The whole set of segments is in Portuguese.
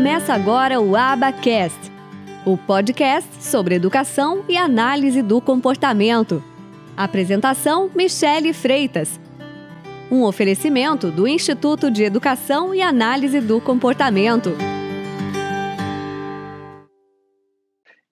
Começa agora o Abacast, o podcast sobre educação e análise do comportamento. Apresentação: Michele Freitas. Um oferecimento do Instituto de Educação e Análise do Comportamento.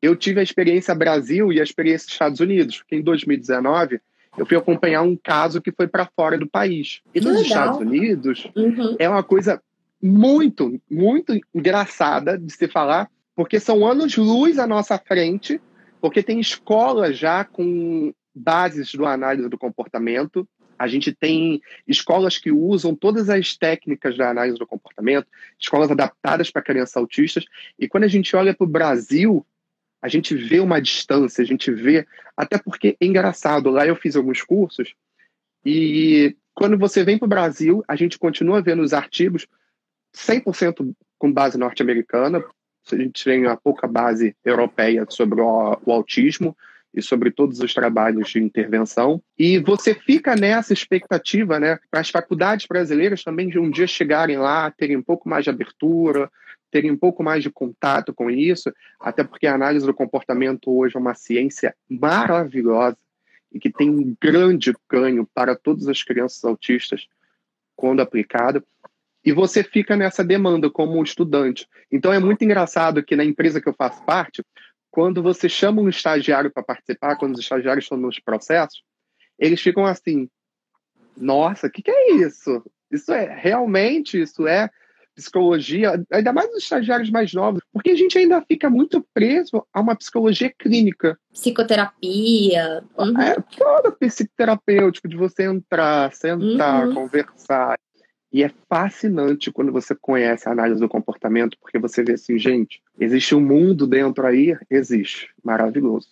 Eu tive a experiência Brasil e a experiência Estados Unidos, porque em 2019 eu fui acompanhar um caso que foi para fora do país. E nos Estados Unidos uhum. é uma coisa muito, muito engraçada de se falar, porque são anos-luz à nossa frente, porque tem escolas já com bases do análise do comportamento. A gente tem escolas que usam todas as técnicas da análise do comportamento, escolas adaptadas para crianças autistas. E quando a gente olha para o Brasil, a gente vê uma distância, a gente vê. Até porque é engraçado, lá eu fiz alguns cursos, e quando você vem para o Brasil, a gente continua vendo os artigos 100% com base norte-americana. A gente tem a pouca base europeia sobre o, o autismo e sobre todos os trabalhos de intervenção. E você fica nessa expectativa, né, para as faculdades brasileiras também de um dia chegarem lá, terem um pouco mais de abertura, terem um pouco mais de contato com isso, até porque a análise do comportamento hoje é uma ciência maravilhosa e que tem um grande ganho para todas as crianças autistas quando aplicado e você fica nessa demanda como estudante. Então é muito engraçado que na empresa que eu faço parte, quando você chama um estagiário para participar, quando os estagiários estão nos processos, eles ficam assim: nossa, o que, que é isso? Isso é realmente, isso é psicologia, ainda mais os estagiários mais novos, porque a gente ainda fica muito preso a uma psicologia clínica. Psicoterapia. Uhum. É todo psicoterapêutico, de você entrar, sentar, uhum. conversar. E é fascinante quando você conhece a análise do comportamento, porque você vê assim, gente, existe um mundo dentro aí? Existe. Maravilhoso.